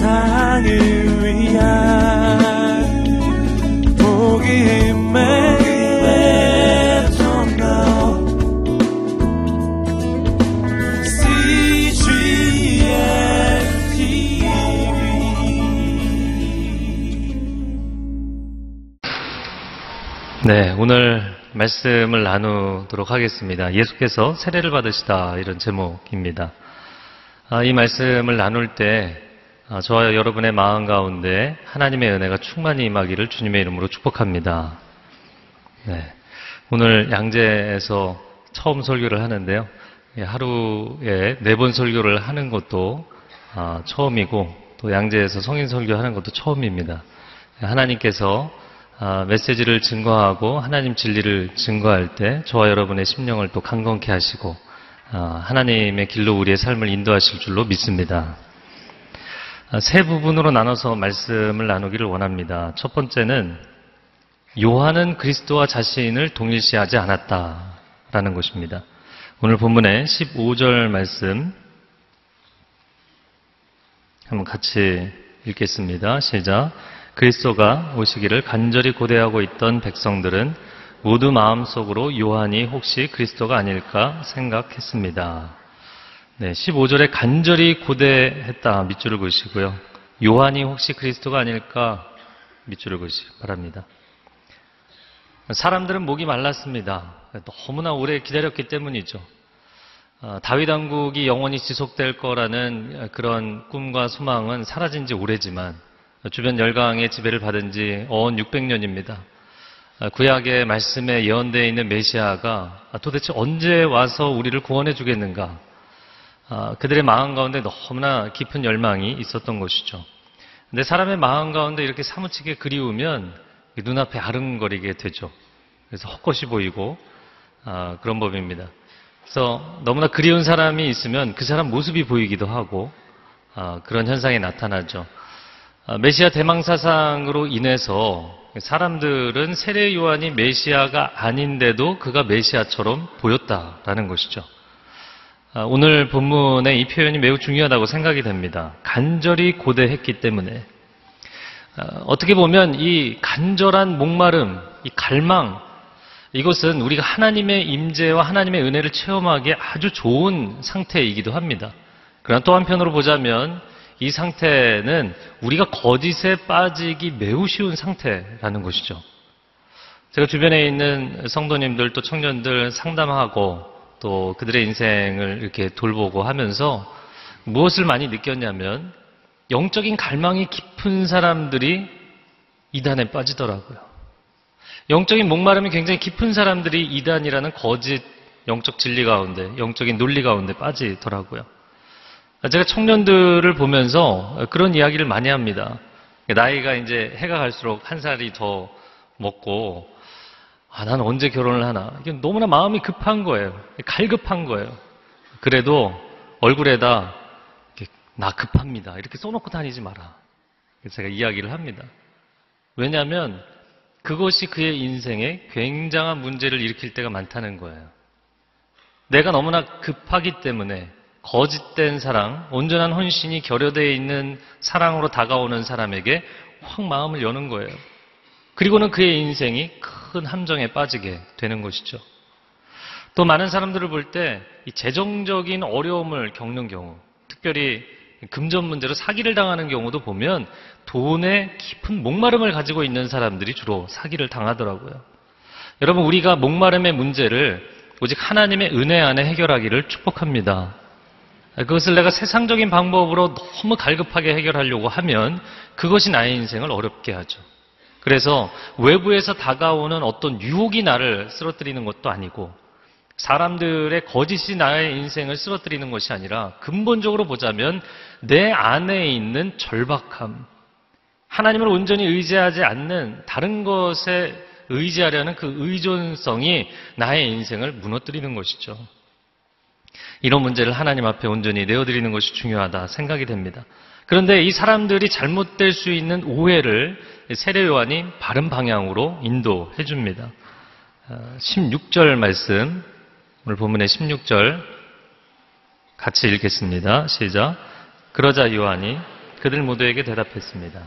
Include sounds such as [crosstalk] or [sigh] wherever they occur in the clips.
세상을 위한 복음의 네, 오늘 말씀을 나누도록 하겠습니다. 예수께서 세례를 받으시다 이런 제목입니다. 아, 이 말씀을 나눌 때 아, 저와 여러분의 마음 가운데 하나님의 은혜가 충만히 임하기를 주님의 이름으로 축복합니다. 네, 오늘 양재에서 처음 설교를 하는데요. 예, 하루에 네 번 설교를 하는 것도 아, 처음이고 또 양재에서 성인 설교하는 것도 처음입니다. 하나님께서 아, 메시지를 증거하고 하나님 진리를 증거할 때 저와 여러분의 심령을 또 강건케 하시고 아, 하나님의 길로 우리의 삶을 인도하실 줄로 믿습니다. 아, 세 부분으로 나눠서 말씀을 나누기를 원합니다. 첫 번째는 요한은 그리스도와 자신을 동일시하지 않았다라는 것입니다. 오늘 본문의 15절 말씀 한번 같이 읽겠습니다. 시작. 그리스도가 오시기를 간절히 고대하고 있던 백성들은 모두 마음속으로 요한이 혹시 그리스도가 아닐까 생각했습니다. 네, 15절에 간절히 고대했다 밑줄을 그으시고요. 요한이 혹시 그리스도가 아닐까 밑줄을 그으시기 바랍니다. 사람들은 목이 말랐습니다. 너무나 오래 기다렸기 때문이죠. 아, 다윗 왕국이 영원히 지속될 거라는 그런 꿈과 소망은 사라진 지 오래지만 주변 열강의 지배를 받은 지 어언 600년입니다. 구약의 말씀에 예언되어 있는 메시아가 도대체 언제 와서 우리를 구원해 주겠는가? 아, 그들의 마음 가운데 너무나 깊은 열망이 있었던 것이죠. 근데 사람의 마음 가운데 이렇게 사무치게 그리우면 눈앞에 아른거리게 되죠. 그래서 헛것이 보이고 아, 그런 법입니다. 그래서 너무나 그리운 사람이 있으면 그 사람 모습이 보이기도 하고 아, 그런 현상이 나타나죠. 아, 메시아 대망 사상으로 인해서 사람들은 세례 요한이 메시아가 아닌데도 그가 메시아처럼 보였다라는 것이죠. 아, 오늘 본문의 이 표현이 매우 중요하다고 생각이 됩니다. 간절히 고대했기 때문에 아, 어떻게 보면 이 간절한 목마름, 이 갈망 이것은 우리가 하나님의 임재와 하나님의 은혜를 체험하기에 아주 좋은 상태이기도 합니다. 그러나 또 한편으로 보자면 이 상태는 우리가 거짓에 빠지기 매우 쉬운 상태라는 것이죠. 제가 주변에 있는 성도님들 또 청년들 상담하고 또 그들의 인생을 이렇게 돌보고 하면서 무엇을 많이 느꼈냐면 영적인 갈망이 깊은 사람들이 이단에 빠지더라고요. 영적인 목마름이 굉장히 깊은 사람들이 이단이라는 거짓 영적 진리 가운데, 영적인 논리 가운데 빠지더라고요. 제가 청년들을 보면서 그런 이야기를 많이 합니다. 나이가 이제 해가 갈수록 한 살이 더 먹고, 아, 난 언제 결혼을 하나. 이게 너무나 마음이 급한 거예요. 갈급한 거예요. 그래도 얼굴에다 나 급합니다. 이렇게 써놓고 다니지 마라. 제가 이야기를 합니다. 왜냐하면 그것이 그의 인생에 굉장한 문제를 일으킬 때가 많다는 거예요. 내가 너무나 급하기 때문에 거짓된 사랑, 온전한 헌신이 결여되어 있는 사랑으로 다가오는 사람에게 확 마음을 여는 거예요. 그리고는 그의 인생이 큰 함정에 빠지게 되는 것이죠. 또 많은 사람들을 볼 때 이 재정적인 어려움을 겪는 경우, 특별히 금전 문제로 사기를 당하는 경우도 보면 돈에 깊은 목마름을 가지고 있는 사람들이 주로 사기를 당하더라고요. 여러분, 우리가 목마름의 문제를 오직 하나님의 은혜 안에 해결하기를 축복합니다. 그것을 내가 세상적인 방법으로 너무 갈급하게 해결하려고 하면 그것이 나의 인생을 어렵게 하죠. 그래서 외부에서 다가오는 어떤 유혹이 나를 쓰러뜨리는 것도 아니고 사람들의 거짓이 나의 인생을 쓰러뜨리는 것이 아니라 근본적으로 보자면 내 안에 있는 절박함, 하나님을 온전히 의지하지 않는 다른 것에 의지하려는 그 의존성이 나의 인생을 무너뜨리는 것이죠. 이런 문제를 하나님 앞에 온전히 내어드리는 것이 중요하다 생각이 됩니다. 그런데 이 사람들이 잘못될 수 있는 오해를 세례 요한이 바른 방향으로 인도해 줍니다. 16절 말씀, 오늘 본문의 16절 같이 읽겠습니다. 시작. 그러자 요한이 그들 모두에게 대답했습니다.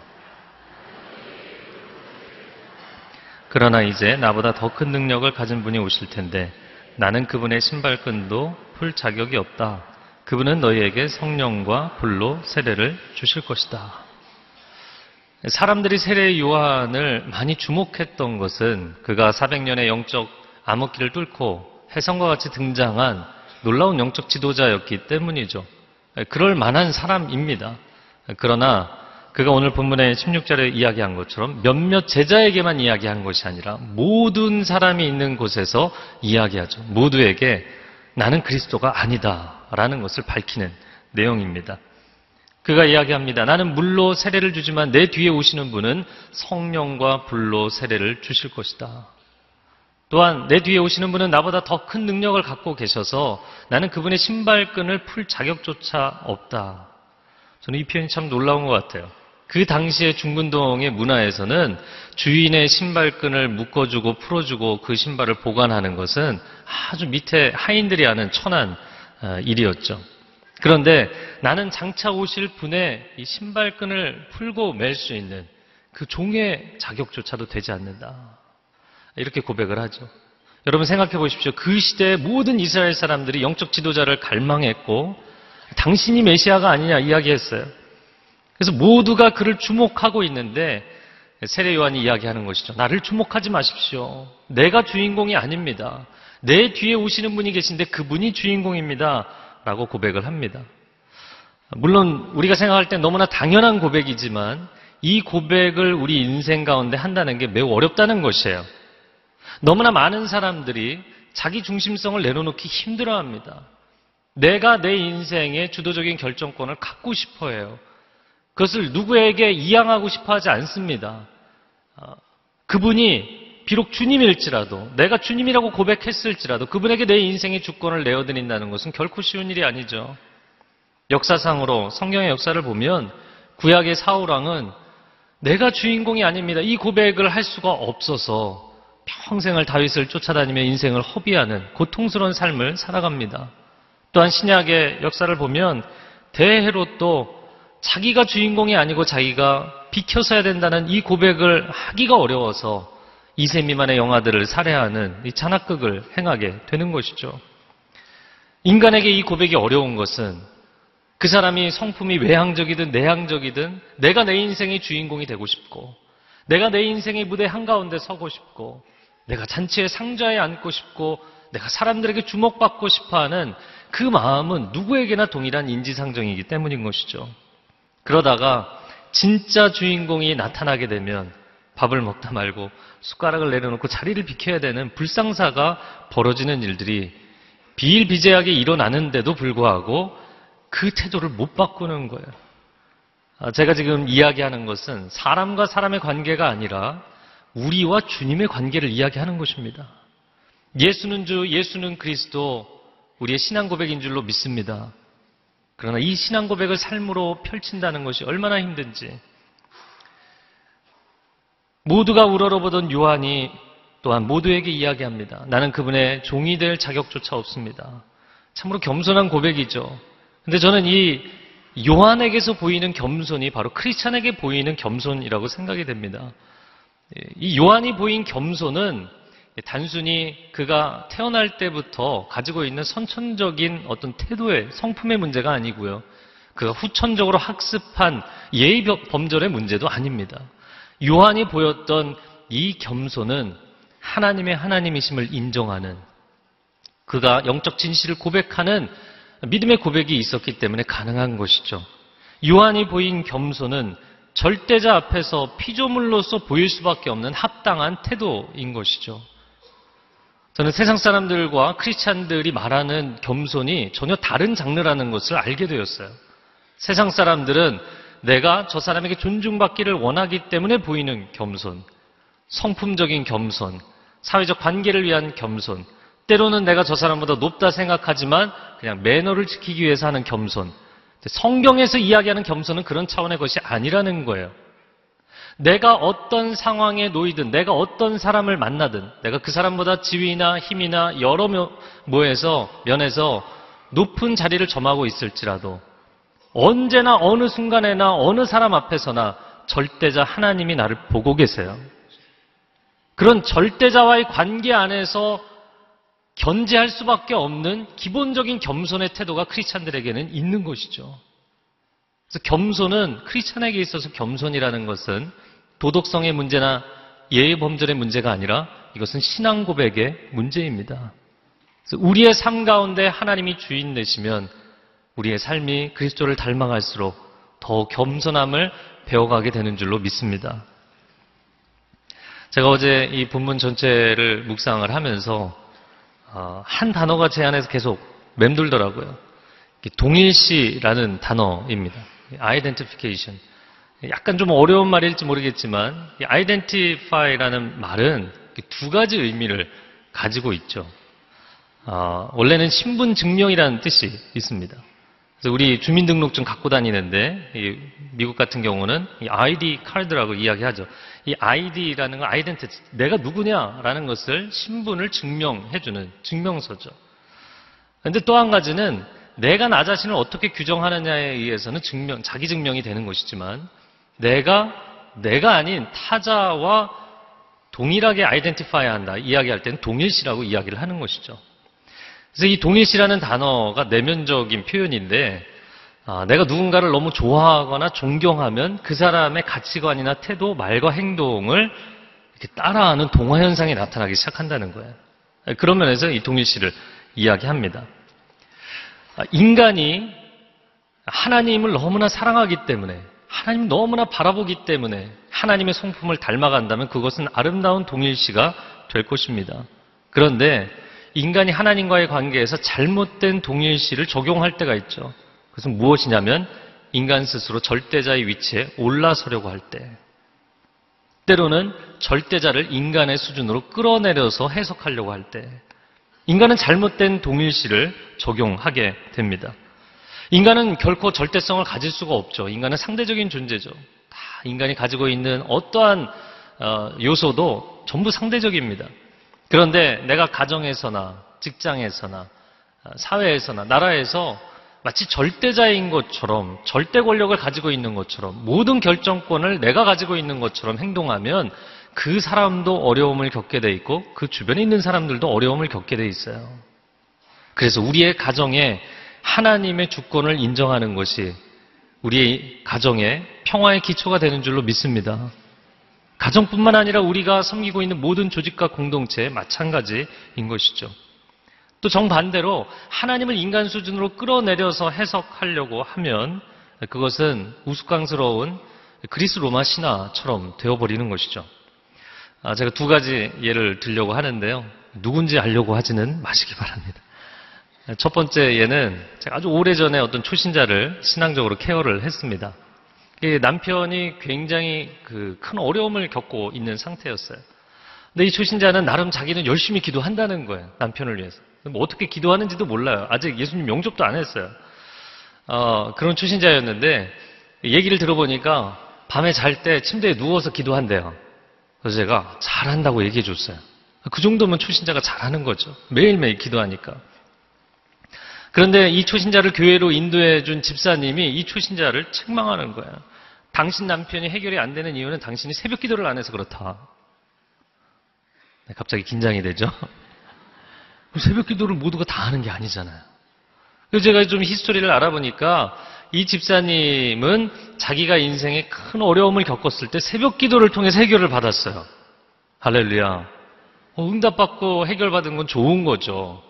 그러나 이제 나보다 더 큰 능력을 가진 분이 오실 텐데 나는 그분의 신발끈도 풀 자격이 없다. 그분은 너희에게 성령과 불로 세례를 주실 것이다. 사람들이 세례 요한을 많이 주목했던 것은 그가 400년의 영적 암흑기를 뚫고 해성과 같이 등장한 놀라운 영적 지도자였기 때문이죠. 그럴 만한 사람입니다. 그러나 그가 오늘 본문의 16절에 이야기한 것처럼 몇몇 제자에게만 이야기한 것이 아니라 모든 사람이 있는 곳에서 이야기하죠. 모두에게 나는 그리스도가 아니다. 라는 것을 밝히는 내용입니다. 그가 이야기합니다. 나는 물로 세례를 주지만 내 뒤에 오시는 분은 성령과 불로 세례를 주실 것이다. 또한 내 뒤에 오시는 분은 나보다 더 큰 능력을 갖고 계셔서 나는 그분의 신발끈을 풀 자격조차 없다. 저는 이 표현이 참 놀라운 것 같아요. 그 당시의 중근동의 문화에서는 주인의 신발끈을 묶어주고 풀어주고 그 신발을 보관하는 것은 아주 밑에 하인들이 하는 천한 어, 일이었죠. 그런데 나는 장차 오실 분의 이 신발끈을 풀고 맬 수 있는 그 종의 자격조차도 되지 않는다. 이렇게 고백을 하죠. 여러분 생각해 보십시오. 그 시대의 모든 이스라엘 사람들이 영적 지도자를 갈망했고 당신이 메시아가 아니냐 이야기했어요. 그래서 모두가 그를 주목하고 있는데 세례 요한이 이야기하는 것이죠. 나를 주목하지 마십시오. 내가 주인공이 아닙니다. 내 뒤에 오시는 분이 계신데 그분이 주인공입니다. 라고 고백을 합니다. 물론 우리가 생각할 때 너무나 당연한 고백이지만 이 고백을 우리 인생 가운데 한다는 게 매우 어렵다는 것이에요. 너무나 많은 사람들이 자기 중심성을 내려놓기 힘들어 합니다. 내가 내 인생의 주도적인 결정권을 갖고 싶어 해요. 그것을 누구에게 이양하고 싶어 하지 않습니다. 어, 그분이 비록 주님일지라도 내가 주님이라고 고백했을지라도 그분에게 내 인생의 주권을 내어드린다는 것은 결코 쉬운 일이 아니죠. 역사상으로 성경의 역사를 보면 구약의 사울왕은 내가 주인공이 아닙니다. 이 고백을 할 수가 없어서 평생을 다윗을 쫓아다니며 인생을 허비하는 고통스러운 삶을 살아갑니다. 또한 신약의 역사를 보면 대헤롯도 자기가 주인공이 아니고 자기가 비켜서야 된다는 이 고백을 하기가 어려워서 이세 미만의 영아들을 살해하는 이 잔악극을 행하게 되는 것이죠. 인간에게 이 고백이 어려운 것은 그 사람이 성품이 외향적이든 내향적이든 내가 내 인생의 주인공이 되고 싶고 내가 내 인생의 무대 한가운데 서고 싶고 내가 잔치의 상자에 앉고 싶고 내가 사람들에게 주목받고 싶어 하는 그 마음은 누구에게나 동일한 인지상정이기 때문인 것이죠. 그러다가 진짜 주인공이 나타나게 되면 밥을 먹다 말고 숟가락을 내려놓고 자리를 비켜야 되는 불상사가 벌어지는 일들이 비일비재하게 일어나는데도 불구하고 그 태도를 못 바꾸는 거예요. 아, 제가 지금 이야기하는 것은 사람과 사람의 관계가 아니라 우리와 주님의 관계를 이야기하는 것입니다. 예수는 주, 예수는 그리스도, 우리의 신앙 고백인 줄로 믿습니다. 그러나 이 신앙 고백을 삶으로 펼친다는 것이 얼마나 힘든지 모두가 우러러보던 요한이 또한 모두에게 이야기합니다. 나는 그분의 종이 될 자격조차 없습니다. 참으로 겸손한 고백이죠. 근데 저는 이 요한에게서 보이는 겸손이 바로 크리스찬에게 보이는 겸손이라고 생각이 됩니다. 이 요한이 보인 겸손은 단순히 그가 태어날 때부터 가지고 있는 선천적인 어떤 태도의 성품의 문제가 아니고요. 그가 후천적으로 학습한 예의 범절의 문제도 아닙니다. 요한이 보였던 이 겸손은 하나님의 하나님이심을 인정하는 그가 영적 진실을 고백하는 믿음의 고백이 있었기 때문에 가능한 것이죠. 요한이 보인 겸손은 절대자 앞에서 피조물로서 보일 수밖에 없는 합당한 태도인 것이죠. 저는 세상 사람들과 크리스찬들이 말하는 겸손이 전혀 다른 장르라는 것을 알게 되었어요. 세상 사람들은 내가 저 사람에게 존중받기를 원하기 때문에 보이는 겸손, 성품적인 겸손, 사회적 관계를 위한 겸손, 때로는 내가 저 사람보다 높다 생각하지만 그냥 매너를 지키기 위해서 하는 겸손. 성경에서 이야기하는 겸손은 그런 차원의 것이 아니라는 거예요. 내가 어떤 상황에 놓이든 내가 어떤 사람을 만나든 내가 그 사람보다 지위나 힘이나 여러 모에서 면에서 높은 자리를 점하고 있을지라도 언제나 어느 순간에나 어느 사람 앞에서나 절대자 하나님이 나를 보고 계세요. 그런 절대자와의 관계 안에서 견제할 수밖에 없는 기본적인 겸손의 태도가 크리스찬들에게는 있는 것이죠. 그래서 겸손은 크리스찬에게 있어서 겸손이라는 것은 도덕성의 문제나 예의 범절의 문제가 아니라 이것은 신앙 고백의 문제입니다. 우리의 삶 가운데 하나님이 주인 되시면 우리의 삶이 그리스도를 닮아갈수록 더 겸손함을 배워가게 되는 줄로 믿습니다. 제가 어제 이 본문 전체를 묵상을 하면서 어, 한 단어가 제 안에서 계속 맴돌더라고요. 동일시라는 단어입니다. identification. 약간 좀 어려운 말일지 모르겠지만 identify라는 말은 두 가지 의미를 가지고 있죠. 어, 원래는 신분 증명이라는 뜻이 있습니다. 그래서 우리 주민등록증 갖고 다니는데 미국 같은 경우는 ID 카드라고 이야기하죠. 이 ID라는 건 아이덴티티, 내가 누구냐라는 것을 신분을 증명해주는 증명서죠. 그런데 또 한 가지는 내가 나 자신을 어떻게 규정하느냐에 의해서는 증명, 자기 증명이 되는 것이지만 내가 내가 아닌 타자와 동일하게 아이덴티파이 한다 이야기할 때는 동일시라고 이야기를 하는 것이죠. 그래서 이 동일시라는 단어가 내면적인 표현인데 아, 내가 누군가를 너무 좋아하거나 존경하면 그 사람의 가치관이나 태도, 말과 행동을 따라하는 동화 현상이 나타나기 시작한다는 거예요. 그런 면에서 이 동일시를 이야기합니다. 아, 인간이 하나님을 너무나 사랑하기 때문에 하나님 너무나 바라보기 때문에 하나님의 성품을 닮아간다면 그것은 아름다운 동일시가 될 것입니다. 그런데 인간이 하나님과의 관계에서 잘못된 동일시를 적용할 때가 있죠. 그것은 무엇이냐면 인간 스스로 절대자의 위치에 올라서려고 할 때. 때로는 절대자를 인간의 수준으로 끌어내려서 해석하려고 할 때. 인간은 잘못된 동일시를 적용하게 됩니다. 인간은 결코 절대성을 가질 수가 없죠. 인간은 상대적인 존재죠. 다 인간이 가지고 있는 어떠한 어, 요소도 전부 상대적입니다. 그런데 내가 가정에서나 직장에서나 어, 사회에서나 나라에서 마치 절대자인 것처럼 절대 권력을 가지고 있는 것처럼 모든 결정권을 내가 가지고 있는 것처럼 행동하면 그 사람도 어려움을 겪게 돼 있고 그 주변에 있는 사람들도 어려움을 겪게 돼 있어요. 그래서 우리의 가정에 하나님의 주권을 인정하는 것이 우리의 가정의 평화의 기초가 되는 줄로 믿습니다. 가정뿐만 아니라 우리가 섬기고 있는 모든 조직과 공동체 마찬가지인 것이죠. 또 정반대로 하나님을 인간 수준으로 끌어내려서 해석하려고 하면 그것은 우스꽝스러운 그리스 로마 신화처럼 되어버리는 것이죠. 아, 제가 두 가지 예를 들려고 하는데요. 누군지 알려고 하지는 마시기 바랍니다. 첫 번째 예는 제가 아주 오래전에 어떤 초신자를 신앙적으로 케어를 했습니다. 남편이 굉장히 그 큰 어려움을 겪고 있는 상태였어요. 근데 이 초신자는 나름 자기는 열심히 기도한다는 거예요. 남편을 위해서. 뭐 어떻게 기도하는지도 몰라요. 아직 예수님 영접도 안 했어요. 어, 그런 초신자였는데 얘기를 들어보니까 밤에 잘 때 침대에 누워서 기도한대요. 그래서 제가 잘한다고 얘기해 줬어요. 그 정도면 초신자가 잘하는 거죠. 매일매일 기도하니까. 그런데 이 초신자를 교회로 인도해 준 집사님이 이 초신자를 책망하는 거예요. 당신 남편이 해결이 안 되는 이유는 당신이 새벽 기도를 안 해서 그렇다. 네, 갑자기 긴장이 되죠. [laughs] 새벽 기도를 모두가 다 하는 게 아니잖아요. 그래서 제가 좀 히스토리를 알아보니까 이 집사님은 자기가 인생에 큰 어려움을 겪었을 때 새벽 기도를 통해서 해결을 받았어요. 할렐루야. 어, 응답받고 해결받은 건 좋은 거죠.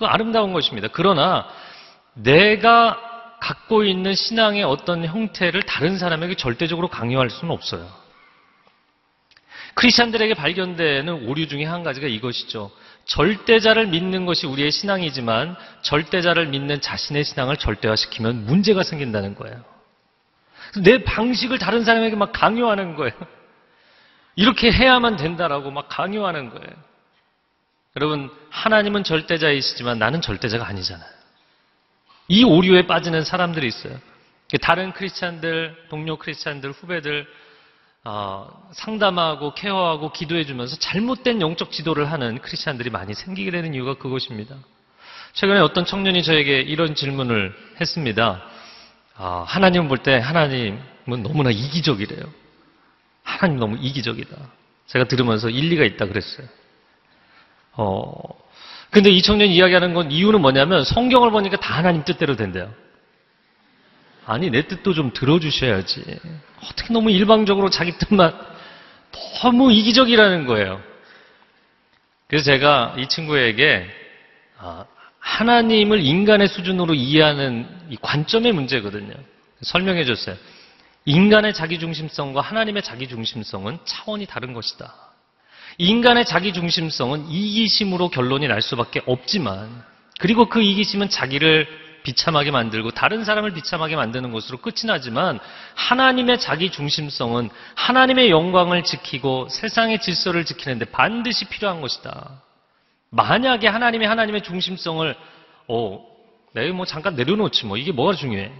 아름다운 것입니다. 그러나 내가 갖고 있는 신앙의 어떤 형태를 다른 사람에게 절대적으로 강요할 수는 없어요. 크리스천들에게 발견되는 오류 중에 한 가지가 이것이죠. 절대자를 믿는 것이 우리의 신앙이지만 절대자를 믿는 자신의 신앙을 절대화시키면 문제가 생긴다는 거예요. 내 방식을 다른 사람에게 막 강요하는 거예요. [laughs] 이렇게 해야만 된다라고 막 강요하는 거예요. 여러분, 하나님은 절대자이시지만 나는 절대자가 아니잖아요. 이 오류에 빠지는 사람들이 있어요. 다른 크리스찬들, 동료 크리스찬들, 후배들 어, 상담하고 케어하고 기도해주면서 잘못된 영적 지도를 하는 크리스찬들이 많이 생기게 되는 이유가 그것입니다. 최근에 어떤 청년이 저에게 이런 질문을 했습니다. 아, 하나님 볼 때 하나님은 너무나 이기적이래요. 하나님 너무 이기적이다. 제가 들으면서 일리가 있다 그랬어요. 어, 근데 이 청년 이야기하는 건 이유는 뭐냐면 성경을 보니까 다 하나님 뜻대로 된대요. 아니, 내 뜻도 좀 들어주셔야지. 어떻게 너무 일방적으로 자기 뜻만 너무 이기적이라는 거예요. 그래서 제가 이 친구에게 아, 하나님을 인간의 수준으로 이해하는 이 관점의 문제거든요. 설명해 줬어요. 인간의 자기중심성과 하나님의 자기중심성은 차원이 다른 것이다. 인간의 자기중심성은 이기심으로 결론이 날 수밖에 없지만, 그리고 그 이기심은 자기를 비참하게 만들고 다른 사람을 비참하게 만드는 것으로 끝이 나지만, 하나님의 자기 중심성은 하나님의 영광을 지키고 세상의 질서를 지키는데 반드시 필요한 것이다. 만약에 하나님이 하나님의 중심성을, 어, 내가 뭐 잠깐 내려놓지 뭐, 이게 뭐가 중요해?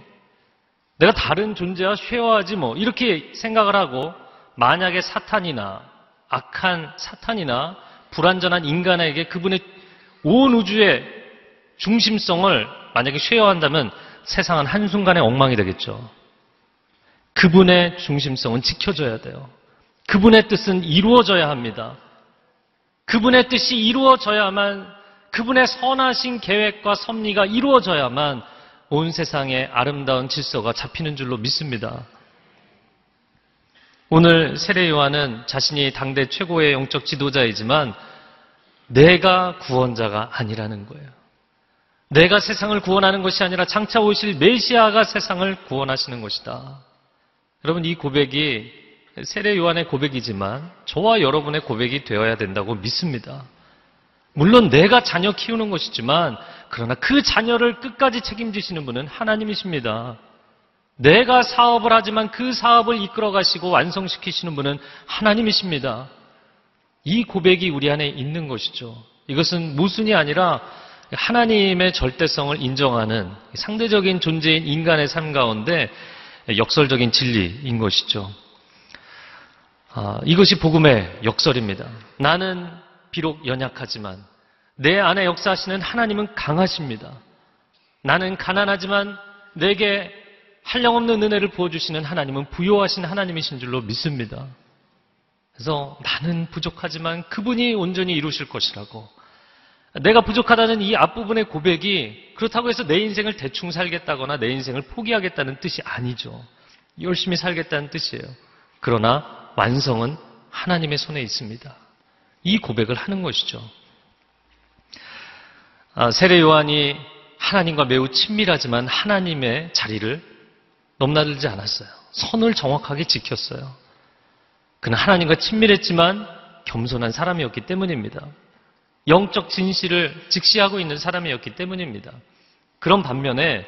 내가 다른 존재와 쉐어하지 뭐 이렇게 생각을 하고 만약에 사탄이나 악한 사탄이나 불완전한 인간에게 그분의 온 우주의 중심성을 만약에 쉐어한다면 세상은 한순간에 엉망이 되겠죠. 그분의 중심성은 지켜져야 돼요. 그분의 뜻은 이루어져야 합니다. 그분의 뜻이 이루어져야만 그분의 선하신 계획과 섭리가 이루어져야만 온 세상에 아름다운 질서가 잡히는 줄로 믿습니다. 오늘 세례 요한은 자신이 당대 최고의 영적 지도자이지만 내가 구원자가 아니라는 거예요. 내가 세상을 구원하는 것이 아니라 장차 오실 메시아가 세상을 구원하시는 것이다. 여러분 이 고백이 세례 요한의 고백이지만 저와 여러분의 고백이 되어야 된다고 믿습니다. 물론 내가 자녀 키우는 것이지만 그러나 그 자녀를 끝까지 책임지시는 분은 하나님이십니다. 내가 사업을 하지만 그 사업을 이끌어 가시고 완성시키시는 분은 하나님이십니다. 이 고백이 우리 안에 있는 것이죠. 이것은 모순이 아니라 하나님의 절대성을 인정하는 상대적인 존재인 인간의 삶 가운데 역설적인 진리인 것이죠. 아, 이것이 복음의 역설입니다. 나는 비록 연약하지만 내 안에 역사하시는 하나님은 강하십니다. 나는 가난하지만 내게 한량없는 은혜를 부어주시는 하나님은 부요하신 하나님이신 줄로 믿습니다. 그래서 나는 부족하지만 그분이 온전히 이루실 것이라고. 내가 부족하다는 이 앞부분의 고백이 그렇다고 해서 내 인생을 대충 살겠다거나 내 인생을 포기하겠다는 뜻이 아니죠. 열심히 살겠다는 뜻이에요. 그러나 완성은 하나님의 손에 있습니다. 이 고백을 하는 것이죠. 아, 세례 요한이 하나님과 매우 친밀하지만 하나님의 자리를 넘나들지 않았어요. 선을 정확하게 지켰어요. 그는 하나님과 친밀했지만 겸손한 사람이었기 때문입니다. 영적 진실을 직시하고 있는 사람이었기 때문입니다. 그런 반면에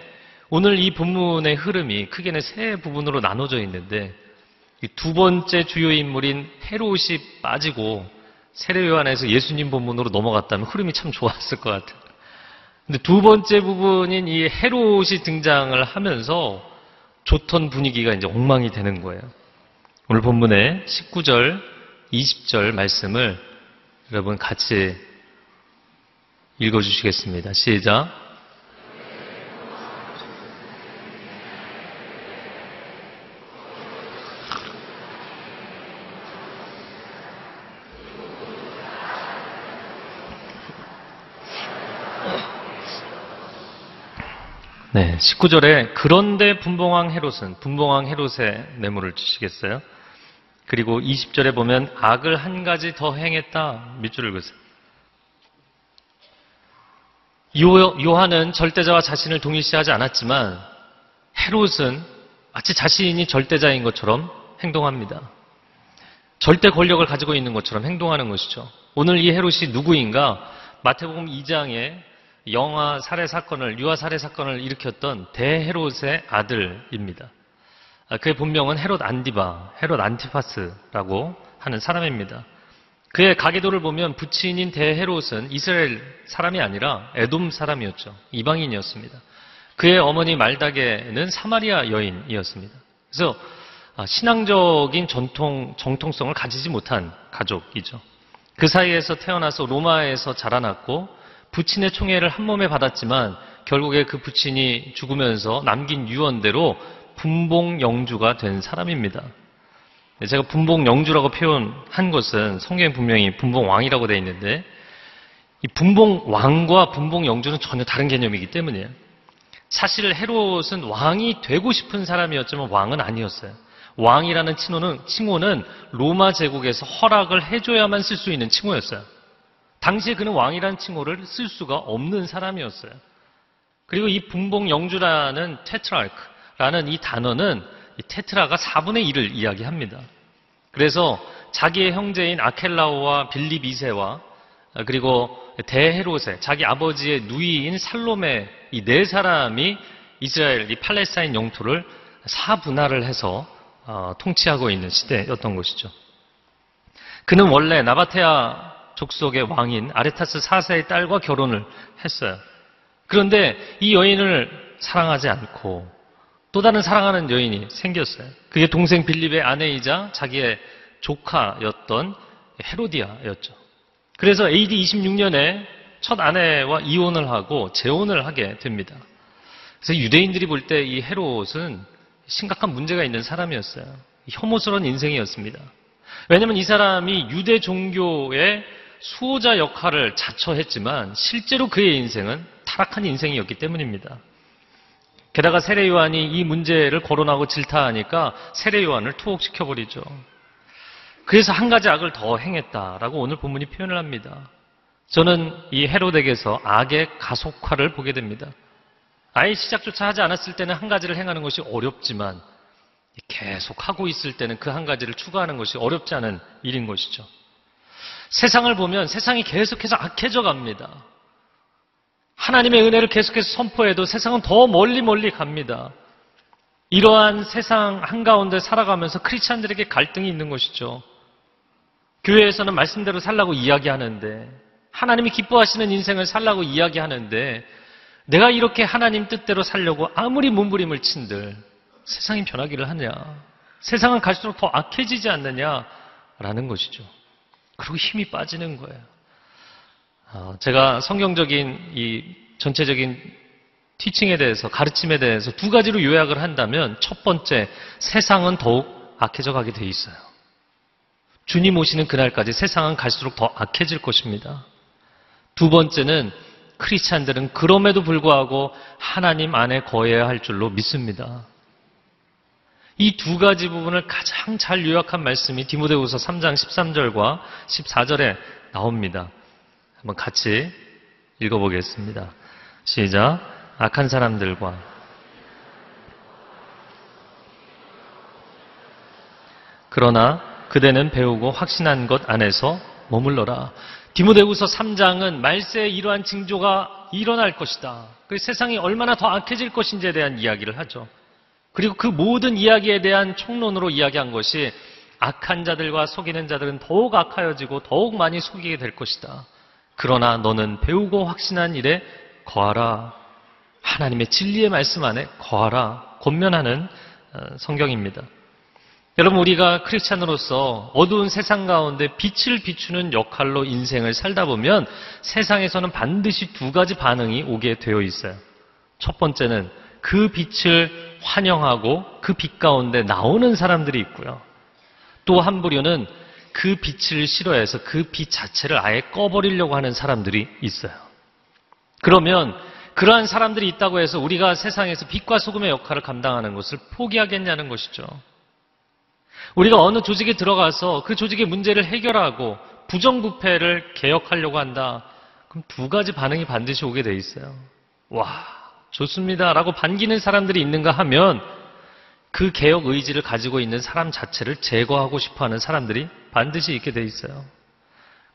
오늘 이 본문의 흐름이 크게는 세 부분으로 나눠져 있는데 두 번째 주요 인물인 헤롯이 빠지고 세례 요한에서 예수님 본문으로 넘어갔다면 흐름이 참 좋았을 것 같아요. 근데 두 번째 부분인 이 헤롯이 등장을 하면서 좋던 분위기가 이제 엉망이 되는 거예요. 오늘 본문의 19절, 20절 말씀을 여러분 같이 읽어주시겠습니다. 시작. 네, 19절에 그런데 분봉왕 헤롯은 분봉왕 헤롯의 뇌물을 주시겠어요? 그리고 20절에 보면 악을 한 가지 더 행했다. 밑줄을 그으세요. 요- 요한은 절대자와 자신을 동일시하지 않았지만 헤롯은 마치 자신이 절대자인 것처럼 행동합니다. 절대 권력을 가지고 있는 것처럼 행동하는 것이죠. 오늘 이 헤롯이 누구인가? 마태복음 2장에 영아 살해 사건을 유아 살해 사건을 일으켰던 대헤롯의 아들입니다. 아, 그의 본명은 헤롯 안디바, 헤롯 안티파스라고 하는 사람입니다. 그의 가계도를 보면 부친인 대헤롯은 이스라엘 사람이 아니라 에돔 사람이었죠. 이방인이었습니다. 그의 어머니 말다게는 사마리아 여인이었습니다. 그래서 아, 신앙적인 전통, 정통성을 가지지 못한 가족이죠. 그 사이에서 태어나서 로마에서 자라났고 부친의 총애를 한 몸에 받았지만 결국에 그 부친이 죽으면서 남긴 유언대로 분봉 영주가 된 사람입니다. 네, 제가 분봉 영주라고 표현한 것은 성경에 분명히 분봉 왕이라고 되어 있는데 이 분봉 왕과 분봉 영주는 전혀 다른 개념이기 때문이에요. 사실 헤롯은 왕이 되고 싶은 사람이었지만 왕은 아니었어요. 왕이라는 칭호는, 칭호는 로마 제국에서 허락을 해줘야만 쓸 수 있는 칭호였어요. 당시에 그는 왕이라는 칭호를 쓸 수가 없는 사람이었어요. 그리고 이 분봉 영주라는 테트라르크라는 이 단어는 이 테트라가 4분의 1을 이야기합니다. 그래서 자기의 형제인 아켈라오와 빌립 2세와 그리고 대헤롯의 자기 아버지의 누이인 살롬의 이 네 사람이 이스라엘 이 팔레스타인 영토를 사분할을 해서 어, 통치하고 있는 시대였던 것이죠. 그는 원래 나바테아 족속의 왕인 아레타스 4세의 딸과 결혼을 했어요. 그런데 이 여인을 사랑하지 않고 또 다른 사랑하는 여인이 생겼어요. 그게 동생 빌립의 아내이자 자기의 조카였던 헤로디아였죠. 그래서 AD 26년에 첫 아내와 이혼을 하고 재혼을 하게 됩니다. 그래서 유대인들이 볼 때 이 헤롯은 심각한 문제가 있는 사람이었어요. 혐오스러운 인생이었습니다. 왜냐하면 이 사람이 유대 종교의 수호자 역할을 자처했지만 실제로 그의 인생은 타락한 인생이었기 때문입니다. 게다가 세례 요한이 이 문제를 거론하고 질타하니까 세례 요한을 투옥시켜 버리죠. 그래서 한 가지 악을 더 행했다라고 오늘 본문이 표현을 합니다. 저는 이 헤롯에게서 악의 가속화를 보게 됩니다. 아예 시작조차 하지 않았을 때는 한 가지를 행하는 것이 어렵지만 계속 하고 있을 때는 그 한 가지를 추가하는 것이 어렵지 않은 일인 것이죠. 세상을 보면 세상이 계속해서 악해져 갑니다. 하나님의 은혜를 계속해서 선포해도 세상은 더 멀리 멀리 갑니다. 이러한 세상 한가운데 살아가면서 크리스찬들에게 갈등이 있는 것이죠. 교회에서는 말씀대로 살라고 이야기하는데 하나님이 기뻐하시는 인생을 살라고 이야기하는데 내가 이렇게 하나님 뜻대로 살려고 아무리 몸부림을 친들 세상이 변하기를 하냐? 세상은 갈수록 더 악해지지 않느냐라는 것이죠. 그리고 힘이 빠지는 거예요. 어, 제가 성경적인 이 전체적인 티칭에 대해서 가르침에 대해서 두 가지로 요약을 한다면 첫 번째 세상은 더욱 악해져 가게 돼 있어요. 주님 오시는 그날까지 세상은 갈수록 더 악해질 것입니다. 두 번째는 크리스찬들은 그럼에도 불구하고 하나님 안에 거해야 할 줄로 믿습니다. 이 두 가지 부분을 가장 잘 요약한 말씀이 디모데후서 3장 13절과 14절에 나옵니다. 한번 같이 읽어보겠습니다. 시작. 악한 사람들과 그러나 그대는 배우고 확신한 것 안에서 머물러라. 디모데후서 3장은 말세에 이러한 징조가 일어날 것이다. 그 세상이 얼마나 더 악해질 것인지에 대한 이야기를 하죠. 그리고 그 모든 이야기에 대한 총론으로 이야기한 것이 악한 자들과 속이는 자들은 더욱 악하여지고 더욱 많이 속이게 될 것이다. 그러나 너는 배우고 확신한 일에 거하라. 하나님의 진리의 말씀 안에 거하라. 권면하는 어, 성경입니다. 여러분 우리가 크리스찬으로서 어두운 세상 가운데 빛을 비추는 역할로 인생을 살다 보면 세상에서는 반드시 두 가지 반응이 오게 되어 있어요. 첫 번째는 그 빛을 환영하고 그 빛 가운데 나오는 사람들이 있고요. 또 한 부류는 그 빛을 싫어해서 그 빛 자체를 아예 꺼버리려고 하는 사람들이 있어요. 그러면 그러한 사람들이 있다고 해서 우리가 세상에서 빛과 소금의 역할을 감당하는 것을 포기하겠냐는 것이죠. 우리가 어느 조직에 들어가서 그 조직의 문제를 해결하고 부정부패를 개혁하려고 한다. 그럼 두 가지 반응이 반드시 오게 돼 있어요. 와, 좋습니다. 라고 반기는 사람들이 있는가 하면 그 개혁 의지를 가지고 있는 사람 자체를 제거하고 싶어 하는 사람들이 반드시 있게 돼 있어요.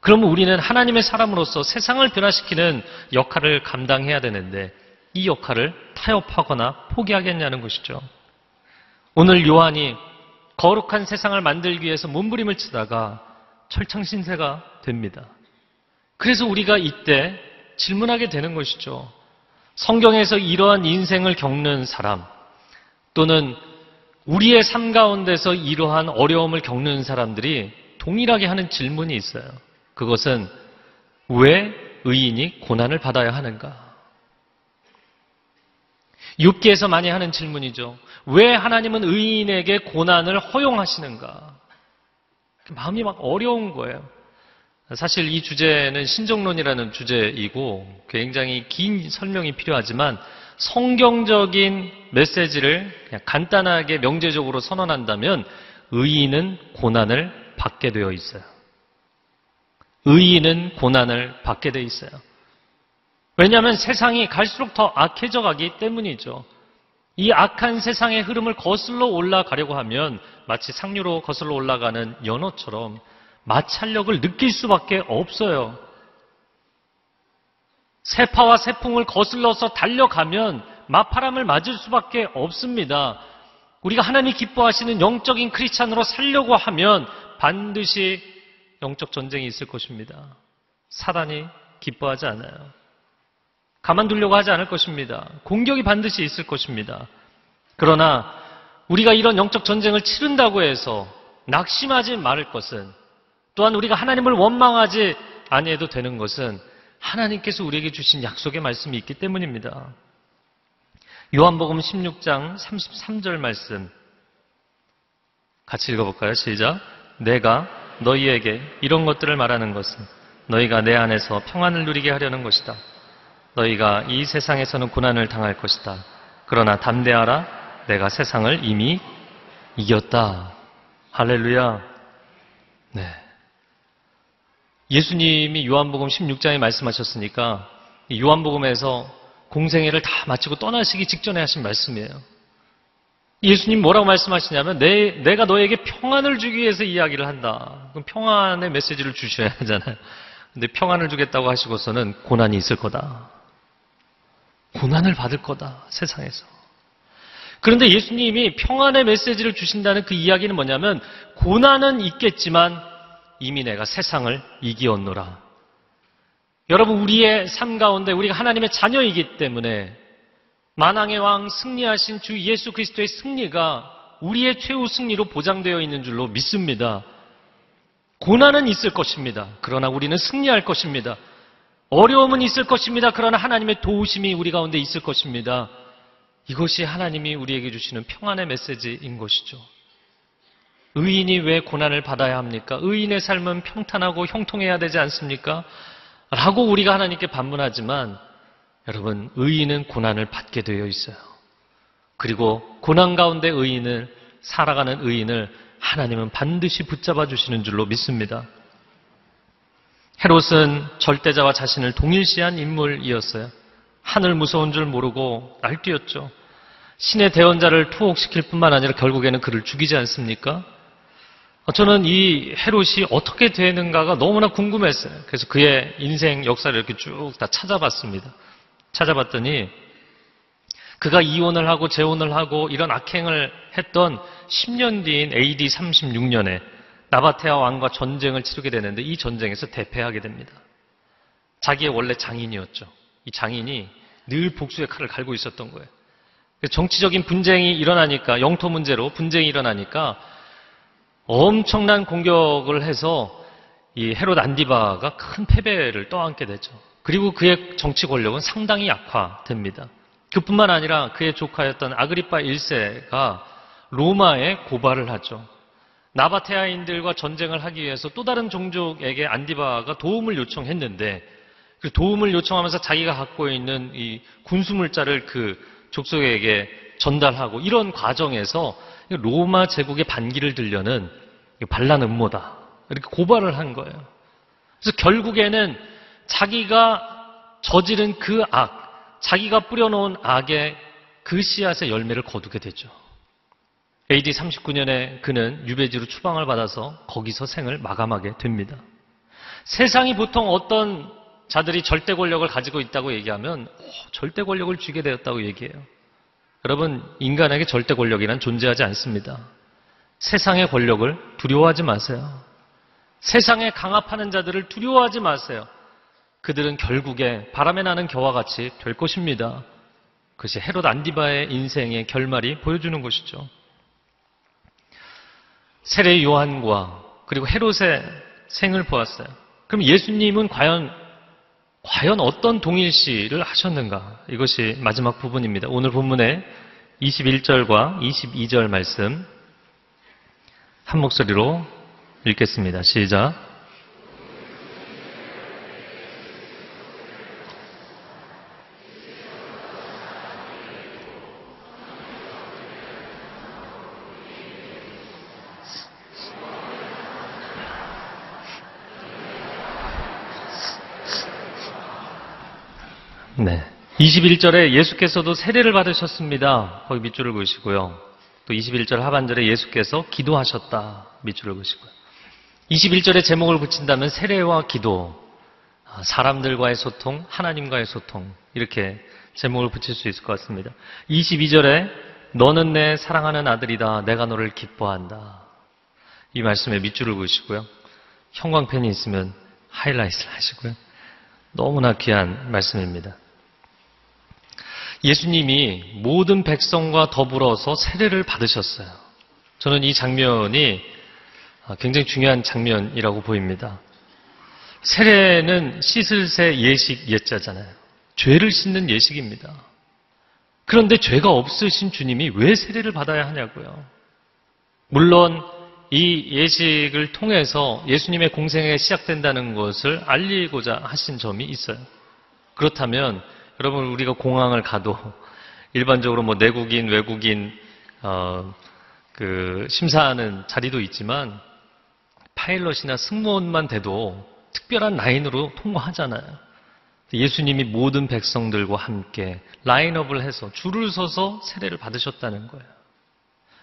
그러면 우리는 하나님의 사람으로서 세상을 변화시키는 역할을 감당해야 되는데 이 역할을 타협하거나 포기하겠냐는 것이죠. 오늘 요한이 거룩한 세상을 만들기 위해서 몸부림을 치다가 철창신세가 됩니다. 그래서 우리가 이때 질문하게 되는 것이죠. 성경에서 이러한 인생을 겪는 사람 또는 우리의 삶 가운데서 이러한 어려움을 겪는 사람들이 동일하게 하는 질문이 있어요. 그것은 왜 의인이 고난을 받아야 하는가? 욥기에서 많이 하는 질문이죠. 왜 하나님은 의인에게 고난을 허용하시는가? 마음이 막 어려운 거예요. 사실 이 주제는 신정론이라는 주제이고 굉장히 긴 설명이 필요하지만 성경적인 메시지를 간단하게 명제적으로 선언한다면 의인은 고난을 받게 되어 있어요. 의인은 고난을 받게 되어 있어요. 왜냐하면 세상이 갈수록 더 악해져 가기 때문이죠. 이 악한 세상의 흐름을 거슬러 올라가려고 하면 마치 상류로 거슬러 올라가는 연어처럼 마찰력을 느낄 수밖에 없어요. 세파와 세풍을 거슬러서 달려가면 마파람을 맞을 수밖에 없습니다. 우리가 하나님이 기뻐하시는 영적인 크리스찬으로 살려고 하면 반드시 영적 전쟁이 있을 것입니다. 사단이 기뻐하지 않아요. 가만두려고 하지 않을 것입니다. 공격이 반드시 있을 것입니다. 그러나 우리가 이런 영적 전쟁을 치른다고 해서 낙심하지 말을 것은 또한 우리가 하나님을 원망하지 아니해도 되는 것은 하나님께서 우리에게 주신 약속의 말씀이 있기 때문입니다. 요한복음 16장 33절 말씀 같이 읽어볼까요? 시작. 내가 너희에게 이런 것들을 말하는 것은 너희가 내 안에서 평안을 누리게 하려는 것이다. 너희가 이 세상에서는 고난을 당할 것이다. 그러나 담대하라. 내가 세상을 이미 이겼다. 할렐루야. 네. 예수님이 요한복음 16장에 말씀하셨으니까 이 요한복음에서 공생애를 다 마치고 떠나시기 직전에 하신 말씀이에요. 예수님 뭐라고 말씀하시냐면 내, 내가 너에게 평안을 주기 위해서 이야기를 한다. 그럼 평안의 메시지를 주셔야 하잖아요. 근데 평안을 주겠다고 하시고서는 고난이 있을 거다. 고난을 받을 거다. 세상에서. 그런데 예수님이 평안의 메시지를 주신다는 그 이야기는 뭐냐면 고난은 있겠지만 이미 내가 세상을 이기었노라. 여러분 우리의 삶 가운데 우리가 하나님의 자녀이기 때문에 만왕의 왕 승리하신 주 예수 그리스도의 승리가 우리의 최후 승리로 보장되어 있는 줄로 믿습니다. 고난은 있을 것입니다. 그러나 우리는 승리할 것입니다. 어려움은 있을 것입니다. 그러나 하나님의 도우심이 우리 가운데 있을 것입니다. 이것이 하나님이 우리에게 주시는 평안의 메시지인 것이죠. 의인이 왜 고난을 받아야 합니까? 의인의 삶은 평탄하고 형통해야 되지 않습니까? 라고 우리가 하나님께 반문하지만 여러분, 의인은 고난을 받게 되어 있어요. 그리고 고난 가운데 의인을, 살아가는 의인을 하나님은 반드시 붙잡아 주시는 줄로 믿습니다. 헤롯은 절대자와 자신을 동일시한 인물이었어요. 하늘 무서운 줄 모르고 날뛰었죠. 신의 대언자를 투옥시킬 뿐만 아니라 결국에는 그를 죽이지 않습니까? 저는 이 헤롯이 어떻게 되는가가 너무나 궁금했어요. 그래서 그의 인생 역사를 이렇게 쭉 다 찾아봤습니다. 찾아봤더니 그가 이혼을 하고 재혼을 하고 이런 악행을 했던 10년 뒤인 AD 36년에 나바테아 왕과 전쟁을 치르게 되는데 이 전쟁에서 대패하게 됩니다. 자기의 원래 장인이었죠. 이 장인이 늘 복수의 칼을 갈고 있었던 거예요. 정치적인 분쟁이 일어나니까 영토 문제로 분쟁이 일어나니까 엄청난 공격을 해서 이 헤롯 안디바가 큰 패배를 떠안게 되죠. 그리고 그의 정치 권력은 상당히 약화됩니다. 그뿐만 아니라 그의 조카였던 아그리파 1세가 로마에 고발을 하죠. 나바테아인들과 전쟁을 하기 위해서 또 다른 종족에게 안디바가 도움을 요청했는데 그 도움을 요청하면서 자기가 갖고 있는 이 군수물자를 그 족속에게 전달하고 이런 과정에서 로마 제국의 반기를 들려는 반란 음모다. 이렇게 고발을 한 거예요. 그래서 결국에는 자기가 저지른 그 악, 자기가 뿌려놓은 악의 그 씨앗의 열매를 거두게 되죠. AD 39년에 그는 유배지로 추방을 받아서 거기서 생을 마감하게 됩니다. 세상이 보통 어떤 자들이 절대 권력을 가지고 있다고 얘기하면 오, 절대 권력을 쥐게 되었다고 얘기해요. 여러분, 인간에게 절대 권력이란 존재하지 않습니다. 세상의 권력을 두려워하지 마세요. 세상에 강압하는 자들을 두려워하지 마세요. 그들은 결국에 바람에 나는 겨와 같이 될 것입니다. 그것이 헤롯 안디바의 인생의 결말이 보여주는 것이죠. 세례 요한과 그리고 헤롯의 생을 보았어요. 그럼 예수님은 과연 과연 어떤 동일시를 하셨는가? 이것이 마지막 부분입니다. 오늘 본문의 21절과 22절 말씀 한 목소리로 읽겠습니다. 시작. 네. 21절에 예수께서도 세례를 받으셨습니다. 거기 밑줄을 그으시고요. 또 21절 하반절에 예수께서 기도하셨다. 밑줄을 그으시고요. 21절에 제목을 붙인다면 세례와 기도, 아, 사람들과의 소통, 하나님과의 소통, 이렇게 제목을 붙일 수 있을 것 같습니다. 22절에 너는 내 사랑하는 아들이다. 내가 너를 기뻐한다. 이 말씀에 밑줄을 그으시고요. 형광펜이 있으면 하이라이트를 하시고요. 너무나 귀한 말씀입니다. 예수님이 모든 백성과 더불어서 세례를 받으셨어요. 저는 이 장면이 굉장히 중요한 장면이라고 보입니다. 세례는 씻을 새 예식 예자잖아요. 죄를 씻는 예식입니다. 그런데 죄가 없으신 주님이 왜 세례를 받아야 하냐고요. 물론 이 예식을 통해서 예수님의 공생에 시작된다는 것을 알리고자 하신 점이 있어요. 그렇다면 여러분 우리가 공항을 가도 일반적으로 뭐 내국인, 외국인 어, 그 심사하는 자리도 있지만 파일럿이나 승무원만 돼도 특별한 라인으로 통과하잖아요. 예수님이 모든 백성들과 함께 라인업을 해서 줄을 서서 세례를 받으셨다는 거예요.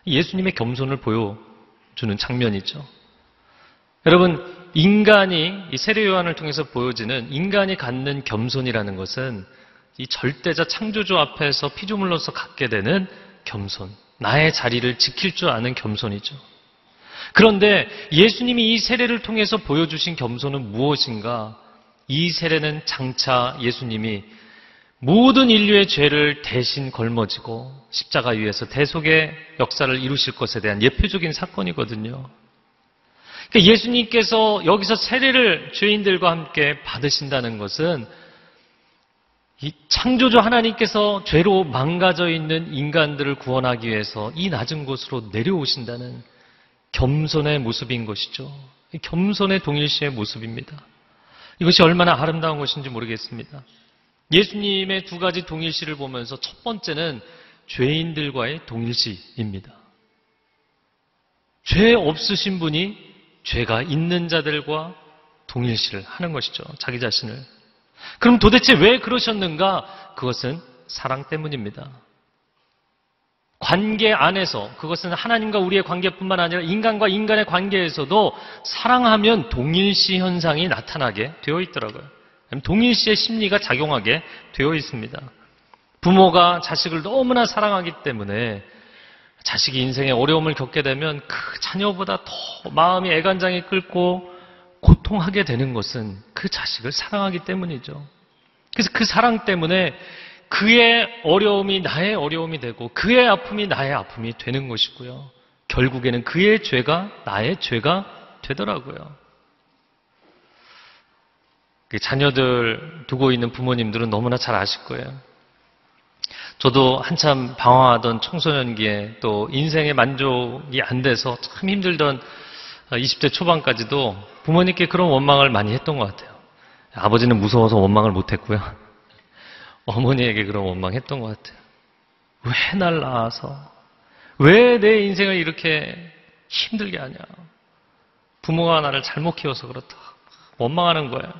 예수님의 겸손을 보여주는 장면이죠. 여러분, 인간이 이 세례 요한을 통해서 보여지는 인간이 갖는 겸손이라는 것은 이 절대자 창조주 앞에서 피조물로서 갖게 되는 겸손, 나의 자리를 지킬 줄 아는 겸손이죠. 그런데 예수님이 이 세례를 통해서 보여주신 겸손은 무엇인가? 이 세례는 장차 예수님이 모든 인류의 죄를 대신 걸머지고 십자가 위에서 대속의 역사를 이루실 것에 대한 예표적인 사건이거든요. 그러니까 예수님께서 여기서 세례를 죄인들과 함께 받으신다는 것은 이 창조주 하나님께서 죄로 망가져 있는 인간들을 구원하기 위해서 이 낮은 곳으로 내려오신다는 겸손의 모습인 것이죠. 겸손의 동일시의 모습입니다. 이것이 얼마나 아름다운 것인지 모르겠습니다. 예수님의 두 가지 동일시를 보면서 첫 번째는 죄인들과의 동일시입니다. 죄 없으신 분이 죄가 있는 자들과 동일시를 하는 것이죠. 자기 자신을. 그럼 도대체 왜 그러셨는가? 그것은 사랑 때문입니다. 관계 안에서 그것은 하나님과 우리의 관계뿐만 아니라 인간과 인간의 관계에서도 사랑하면 동일시 현상이 나타나게 되어 있더라고요. 동일시의 심리가 작용하게 되어 있습니다. 부모가 자식을 너무나 사랑하기 때문에 자식이 인생에 어려움을 겪게 되면 그 자녀보다 더 마음이 애간장이 끓고 고통하게 되는 것은 그 자식을 사랑하기 때문이죠. 그래서 그 사랑 때문에 그의 어려움이 나의 어려움이 되고 그의 아픔이 나의 아픔이 되는 것이고요. 결국에는 그의 죄가 나의 죄가 되더라고요. 그 자녀들 두고 있는 부모님들은 너무나 잘 아실 거예요. 저도 한참 방황하던 청소년기에 또 인생의 만족이 안 돼서 참 힘들던 20대 초반까지도 부모님께 그런 원망을 많이 했던 것 같아요. 아버지는 무서워서 원망을 못 했고요. [laughs] 어머니에게 그런 원망했던 것 같아요. 왜 날 낳아서? 왜 내 인생을 이렇게 힘들게 하냐? 부모가 나를 잘못 키워서 그렇다. 원망하는 거예요.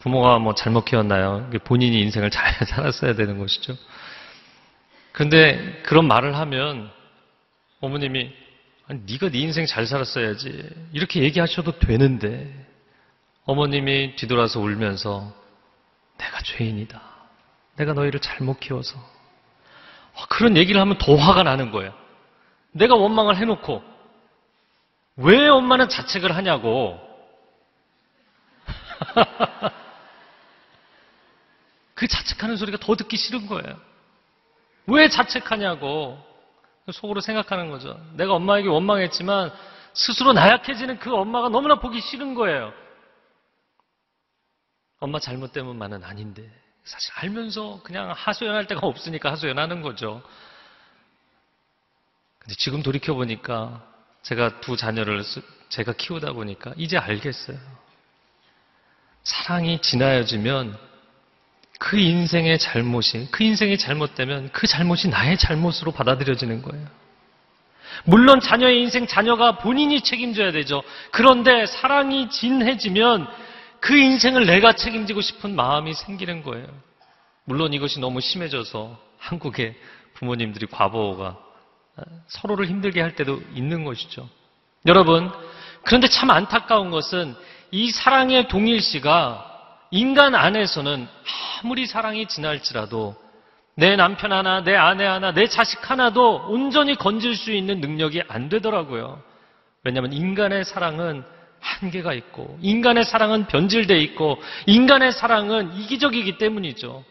부모가 뭐 잘못 키웠나요? 본인이 인생을 잘 [laughs] 살았어야 되는 것이죠. 그런데 그런 말을 하면 어머님이 아니, 네가 네 인생 잘 살았어야지 이렇게 얘기하셔도 되는데 어머님이 뒤돌아서 울면서 내가 죄인이다. 내가 너희를 잘못 키워서 아, 그런 얘기를 하면 더 화가 나는 거예요. 내가 원망을 해놓고 왜 엄마는 자책을 하냐고 [laughs] 그 자책하는 소리가 더 듣기 싫은 거예요. 왜 자책하냐고 속으로 생각하는 거죠. 내가 엄마에게 원망했지만 스스로 나약해지는 그 엄마가 너무나 보기 싫은 거예요. 엄마 잘못 때문만은 아닌데 사실 알면서 그냥 하소연할 데가 없으니까 하소연하는 거죠. 근데 지금 돌이켜 보니까 제가 두 자녀를 쓰- 제가 키우다 보니까 이제 알겠어요. 사랑이 지나여지면 그 인생의 잘못이 그 인생이 잘못되면 그 잘못이 나의 잘못으로 받아들여지는 거예요. 물론 자녀의 인생 자녀가 본인이 책임져야 되죠. 그런데 사랑이 진해지면 그 인생을 내가 책임지고 싶은 마음이 생기는 거예요. 물론 이것이 너무 심해져서 한국의 부모님들이 과보가 서로를 힘들게 할 때도 있는 것이죠. 여러분, 그런데 참 안타까운 것은 이 사랑의 동일시가 인간 안에서는 아무리 사랑이 지날지라도 내 남편 하나, 내 아내 하나, 내 자식 하나도 온전히 건질 수 있는 능력이 안 되더라고요. 왜냐하면 인간의 사랑은 한계가 있고, 인간의 사랑은 변질돼 있고, 인간의 사랑은 이기적이기 때문이죠.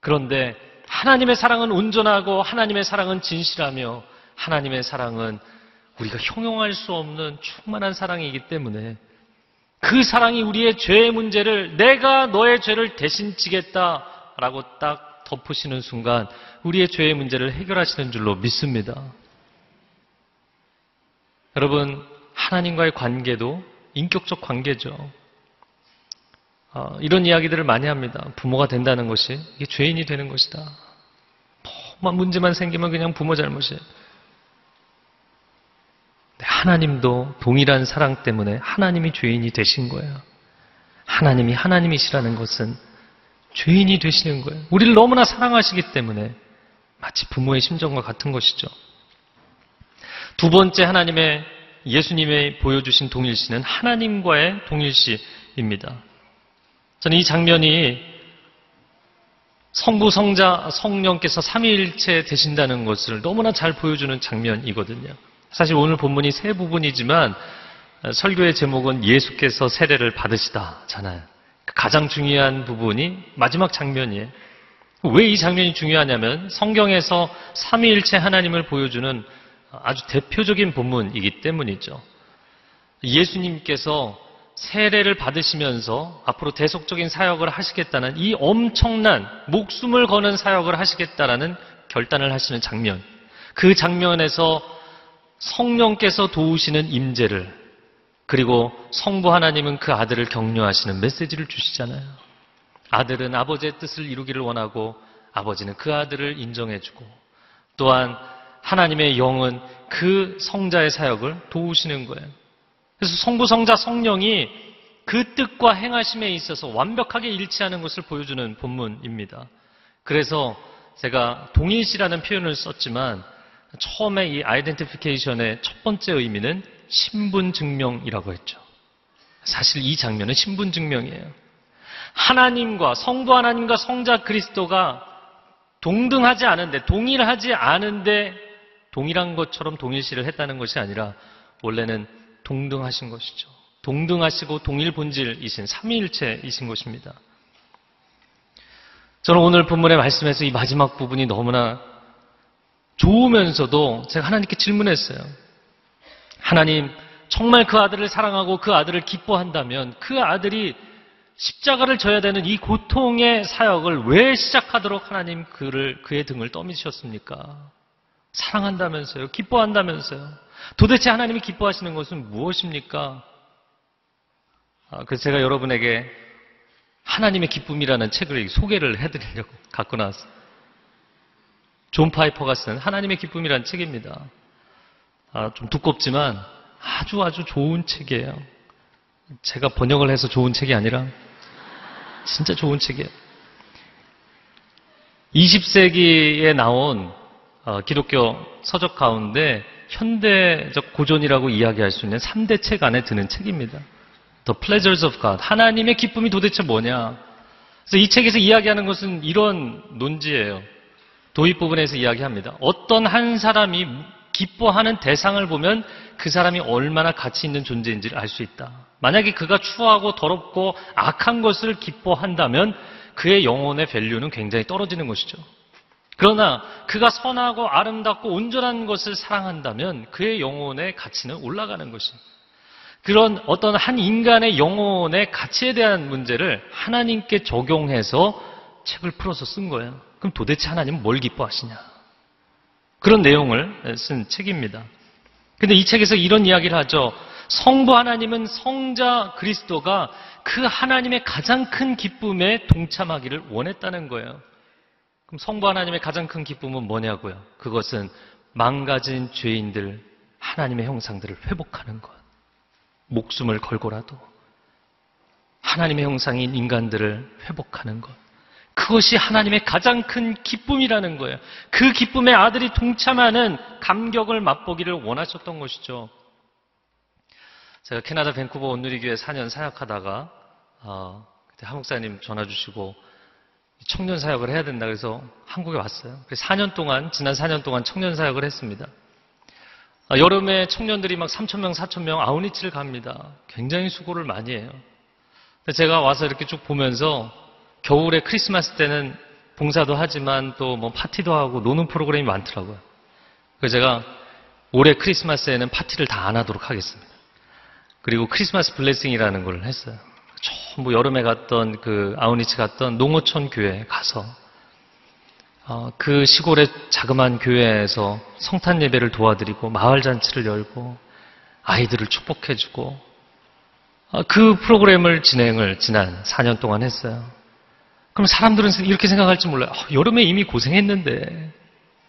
그런데 하나님의 사랑은 온전하고, 하나님의 사랑은 진실하며, 하나님의 사랑은 우리가 형용할 수 없는 충만한 사랑이기 때문에 그 사랑이 우리의 죄의 문제를 내가 너의 죄를 대신 지겠다라고 딱 덮으시는 순간 우리의 죄의 문제를 해결하시는 줄로 믿습니다. 여러분, 하나님과의 관계도 인격적 관계죠. 어, 이런 이야기들을 많이 합니다. 부모가 된다는 것이 이게 죄인이 되는 것이다. 뭐만 문제만 생기면 그냥 부모 잘못이에요. 네, 하나님도 동일한 사랑 때문에 하나님이 죄인이 되신 거예요. 하나님이 하나님이시라는 것은 죄인이 되시는 거예요. 우리를 너무나 사랑하시기 때문에 마치 부모의 심정과 같은 것이죠. 두 번째 하나님의 예수님의 보여주신 동일시는 하나님과의 동일시입니다. 저는 이 장면이 성부, 성자, 성령께서 삼위일체 되신다는 것을 너무나 잘 보여주는 장면이거든요. 사실 오늘 본문이 세 부분이지만 설교의 제목은 예수께서 세례를 받으시다잖아요. 가장 중요한 부분이 마지막 장면이에요. 왜 이 장면이 중요하냐면 성경에서 삼위일체 하나님을 보여주는 아주 대표적인 본문이기 때문이죠. 예수님께서 세례를 받으시면서 앞으로 대속적인 사역을 하시겠다는 이 엄청난 목숨을 거는 사역을 하시겠다라는 결단을 하시는 장면. 그 장면에서 성령께서 도우시는 임재를 그리고 성부 하나님은 그 아들을 격려하시는 메시지를 주시잖아요. 아들은 아버지의 뜻을 이루기를 원하고 아버지는 그 아들을 인정해주고 또한 하나님의 영은 그 성자의 사역을 도우시는 거예요. 그래서 성부, 성자, 성령이 그 뜻과 행하심에 있어서 완벽하게 일치하는 것을 보여주는 본문입니다. 그래서 제가 동일시라는 표현을 썼지만 처음에 이 아이덴티피케이션의 첫 번째 의미는 신분 증명이라고 했죠. 사실 이 장면은 신분 증명이에요. 하나님과 성부 하나님과 성자 그리스도가 동등하지 않은데 동일하지 않은데 동일한 것처럼 동일시를 했다는 것이 아니라 원래는 동등하신 것이죠. 동등하시고 동일 본질이신 삼위일체이신 것입니다. 저는 오늘 본문의 말씀에서 이 마지막 부분이 너무나 좋으면서도 제가 하나님께 질문했어요. 하나님, 정말 그 아들을 사랑하고 그 아들을 기뻐한다면 그 아들이 십자가를 져야 되는 이 고통의 사역을 왜 시작하도록 하나님 그를 그의 등을 떠미셨습니까? 사랑한다면서요, 기뻐한다면서요. 도대체 하나님이 기뻐하시는 것은 무엇입니까? 아, 그래서 제가 여러분에게 하나님의 기쁨이라는 책을 소개를 해드리려고 갖고 나왔어요. 존 파이퍼가 쓴 하나님의 기쁨이라는 책입니다. 아, 좀 두껍지만 아주 아주 좋은 책이에요. 제가 번역을 해서 좋은 책이 아니라 진짜 좋은 책이에요. 20세기에 나온 어, 기독교 서적 가운데 현대적 고전이라고 이야기할 수 있는 3대 책 안에 드는 책입니다. The Pleasures of God. 하나님의 기쁨이 도대체 뭐냐? 그래서 이 책에서 이야기하는 것은 이런 논지예요. 도입 부분에서 이야기합니다. 어떤 한 사람이 기뻐하는 대상을 보면 그 사람이 얼마나 가치 있는 존재인지를 알 수 있다. 만약에 그가 추하고 더럽고 악한 것을 기뻐한다면 그의 영혼의 밸류는 굉장히 떨어지는 것이죠. 그러나 그가 선하고 아름답고 온전한 것을 사랑한다면 그의 영혼의 가치는 올라가는 것입니다. 그런 어떤 한 인간의 영혼의 가치에 대한 문제를 하나님께 적용해서 책을 풀어서 쓴 거예요. 그럼 도대체 하나님은 뭘 기뻐하시냐? 그런 내용을 쓴 책입니다. 근데 이 책에서 이런 이야기를 하죠. 성부 하나님은 성자 그리스도가 그 하나님의 가장 큰 기쁨에 동참하기를 원했다는 거예요. 그럼 성부 하나님의 가장 큰 기쁨은 뭐냐고요? 그것은 망가진 죄인들, 하나님의 형상들을 회복하는 것. 목숨을 걸고라도 하나님의 형상인 인간들을 회복하는 것. 그것이 하나님의 가장 큰 기쁨이라는 거예요. 그 기쁨에 아들이 동참하는 감격을 맛보기를 원하셨던 것이죠. 제가 캐나다 밴쿠버 온누리교회 4년 사역하다가 어, 그때 한목사님 전화 주시고 청년 사역을 해야 된다 그래서 한국에 왔어요. 그래서 4년 동안 지난 4년 동안 청년 사역을 했습니다. 아, 여름에 청년들이 막 3천 명, 4천 명 아우니치를 갑니다. 굉장히 수고를 많이 해요. 제가 와서 이렇게 쭉 보면서 겨울에 크리스마스 때는 봉사도 하지만 또 뭐 파티도 하고 노는 프로그램이 많더라고요. 그래서 제가 올해 크리스마스에는 파티를 다 안 하도록 하겠습니다. 그리고 크리스마스 블레싱이라는 걸 했어요. 전부 여름에 갔던 그 아우니치 갔던 농어촌 교회 가서 어, 그 시골의 자그마한 교회에서 성탄 예배를 도와드리고 마을 잔치를 열고 아이들을 축복해주고 어, 그 프로그램을 진행을 지난 4년 동안 했어요. 그럼 사람들은 이렇게 생각할지 몰라요. 어, 여름에 이미 고생했는데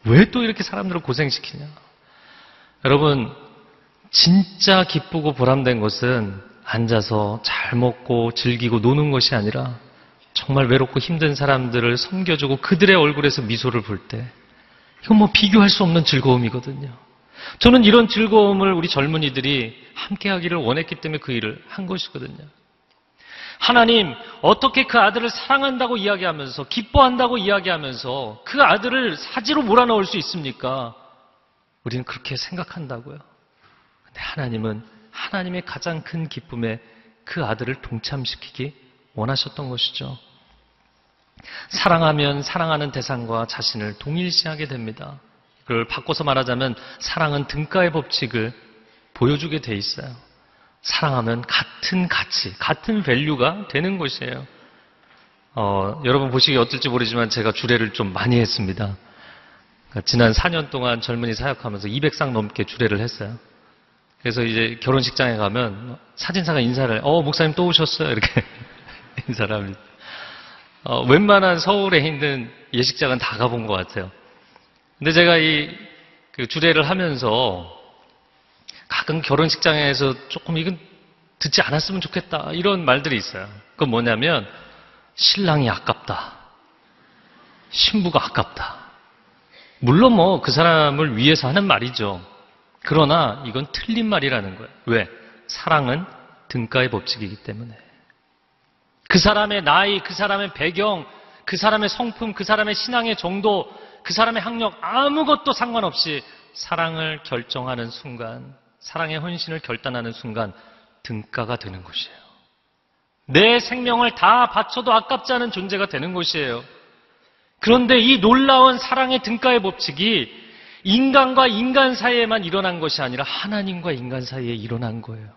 왜 또 이렇게 사람들을 고생시키냐? 여러분 진짜 기쁘고 보람된 것은 앉아서 잘 먹고 즐기고 노는 것이 아니라 정말 외롭고 힘든 사람들을 섬겨주고 그들의 얼굴에서 미소를 볼 때, 이건 뭐 비교할 수 없는 즐거움이거든요. 저는 이런 즐거움을 우리 젊은이들이 함께 하기를 원했기 때문에 그 일을 한 것이거든요. 하나님, 어떻게 그 아들을 사랑한다고 이야기하면서, 기뻐한다고 이야기하면서 그 아들을 사지로 몰아넣을 수 있습니까? 우리는 그렇게 생각한다고요. 근데 하나님은 하나님의 가장 큰 기쁨에 그 아들을 동참시키기 원하셨던 것이죠. 사랑하면 사랑하는 대상과 자신을 동일시하게 됩니다. 그걸 바꿔서 말하자면 사랑은 등가의 법칙을 보여주게 돼 있어요. 사랑하면 같은 가치, 같은 value가 되는 것이에요. 어, 여러분 보시기 어떨지 모르지만 제가 주례를 좀 많이 했습니다. 그러니까 지난 4년 동안 젊은이 사역하면서 200상 넘게 주례를 했어요. 그래서 이제 결혼식장에 가면 사진사가 인사를, 어, 목사님 또 오셨어요? 이렇게 [laughs] 인사를 합니다. 어, 웬만한 서울에 있는 예식장은 다 가본 것 같아요. 근데 제가 이 그 주례를 하면서 가끔 결혼식장에서 조금 이건 듣지 않았으면 좋겠다 이런 말들이 있어요. 그건 뭐냐면 신랑이 아깝다. 신부가 아깝다. 물론 뭐 그 사람을 위해서 하는 말이죠. 그러나 이건 틀린 말이라는 거예요. 왜? 사랑은 등가의 법칙이기 때문에. 그 사람의 나이, 그 사람의 배경, 그 사람의 성품, 그 사람의 신앙의 정도, 그 사람의 학력 아무것도 상관없이 사랑을 결정하는 순간, 사랑의 헌신을 결단하는 순간 등가가 되는 것이에요. 내 생명을 다 바쳐도 아깝지 않은 존재가 되는 것이에요. 그런데 이 놀라운 사랑의 등가의 법칙이 인간과 인간 사이에만 일어난 것이 아니라 하나님과 인간 사이에 일어난 거예요.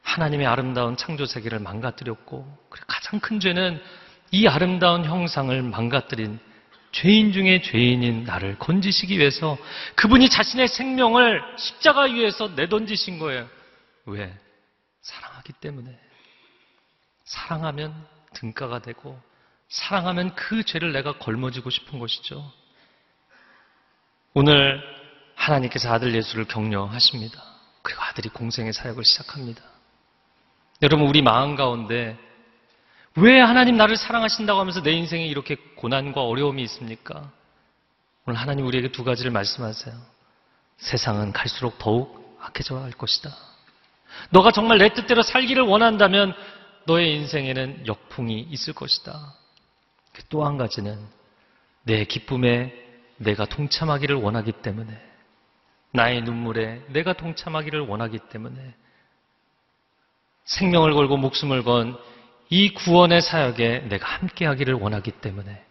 하나님의 아름다운 창조 세계를 망가뜨렸고 가장 큰 죄는 이 아름다운 형상을 망가뜨린 죄인 중에 죄인인 나를 건지시기 위해서 그분이 자신의 생명을 십자가 위에서 내던지신 거예요. 왜? 사랑하기 때문에. 사랑하면 등가가 되고 사랑하면 그 죄를 내가 걸머지고 싶은 것이죠. 오늘 하나님께서 아들 예수를 격려하십니다. 그리고 아들이 공생의 사역을 시작합니다. 여러분, 우리 마음 가운데 왜 하나님 나를 사랑하신다고 하면서 내 인생에 이렇게 고난과 어려움이 있습니까? 오늘 하나님 우리에게 두 가지를 말씀하세요. 세상은 갈수록 더욱 악해져 갈 것이다. 너가 정말 내 뜻대로 살기를 원한다면 너의 인생에는 역풍이 있을 것이다. 또 한 가지는 내 기쁨에 내가 동참하기를 원하기 때문에 나의 눈물에 내가 동참하기를 원하기 때문에 생명을 걸고 목숨을 건 이 구원의 사역에 내가 함께 하기를 원하기 때문에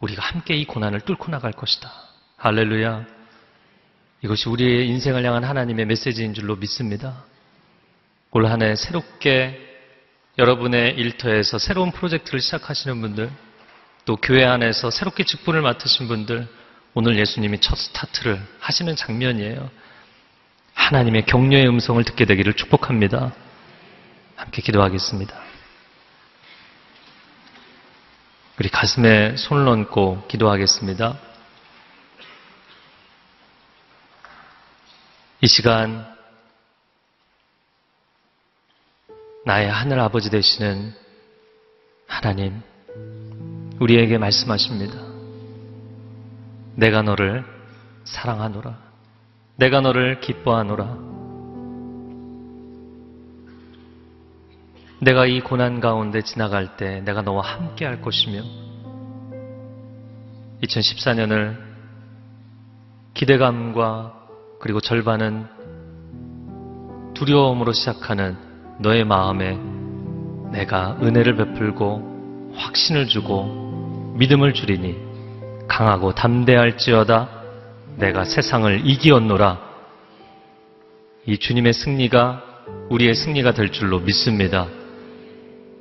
우리가 함께 이 고난을 뚫고 나갈 것이다. 할렐루야. 이것이 우리의 인생을 향한 하나님의 메시지인 줄로 믿습니다. 올 한 해 새롭게 여러분의 일터에서 새로운 프로젝트를 시작하시는 분들, 또 교회 안에서 새롭게 직분을 맡으신 분들, 오늘 예수님이 첫 스타트를 하시는 장면이에요. 하나님의 격려의 음성을 듣게 되기를 축복합니다. 함께 기도하겠습니다. 우리 가슴에 손을 얹고 기도하겠습니다. 이 시간 나의 하늘 아버지 되시는 하나님, 우리에게 말씀하십니다. 내가 너를 사랑하노라. 내가 너를 기뻐하노라. 내가 이 고난 가운데 지나갈 때 내가 너와 함께 할 것이며 2014년을 기대감과 그리고 절반은 두려움으로 시작하는 너의 마음에 내가 은혜를 베풀고 확신을 주고 믿음을 주리니 강하고 담대할지어다 내가 세상을 이기었노라 이 주님의 승리가 우리의 승리가 될 줄로 믿습니다.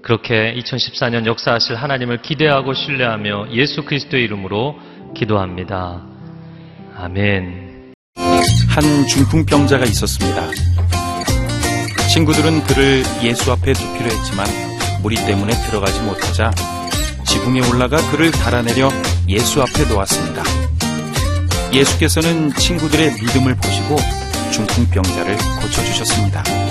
그렇게 2014년 역사하실 하나님을 기대하고 신뢰하며 예수 그리스도의 이름으로 기도합니다. 아멘. 한 중풍병자가 있었습니다. 친구들은 그를 예수 앞에 두기로 했지만 무리 때문에 들어가지 못하자 지붕에 올라가 그를 달아내려 예수 앞에 놓았습니다. 예수께서는 친구들의 믿음을 보시고 중풍병자를 고쳐주셨습니다.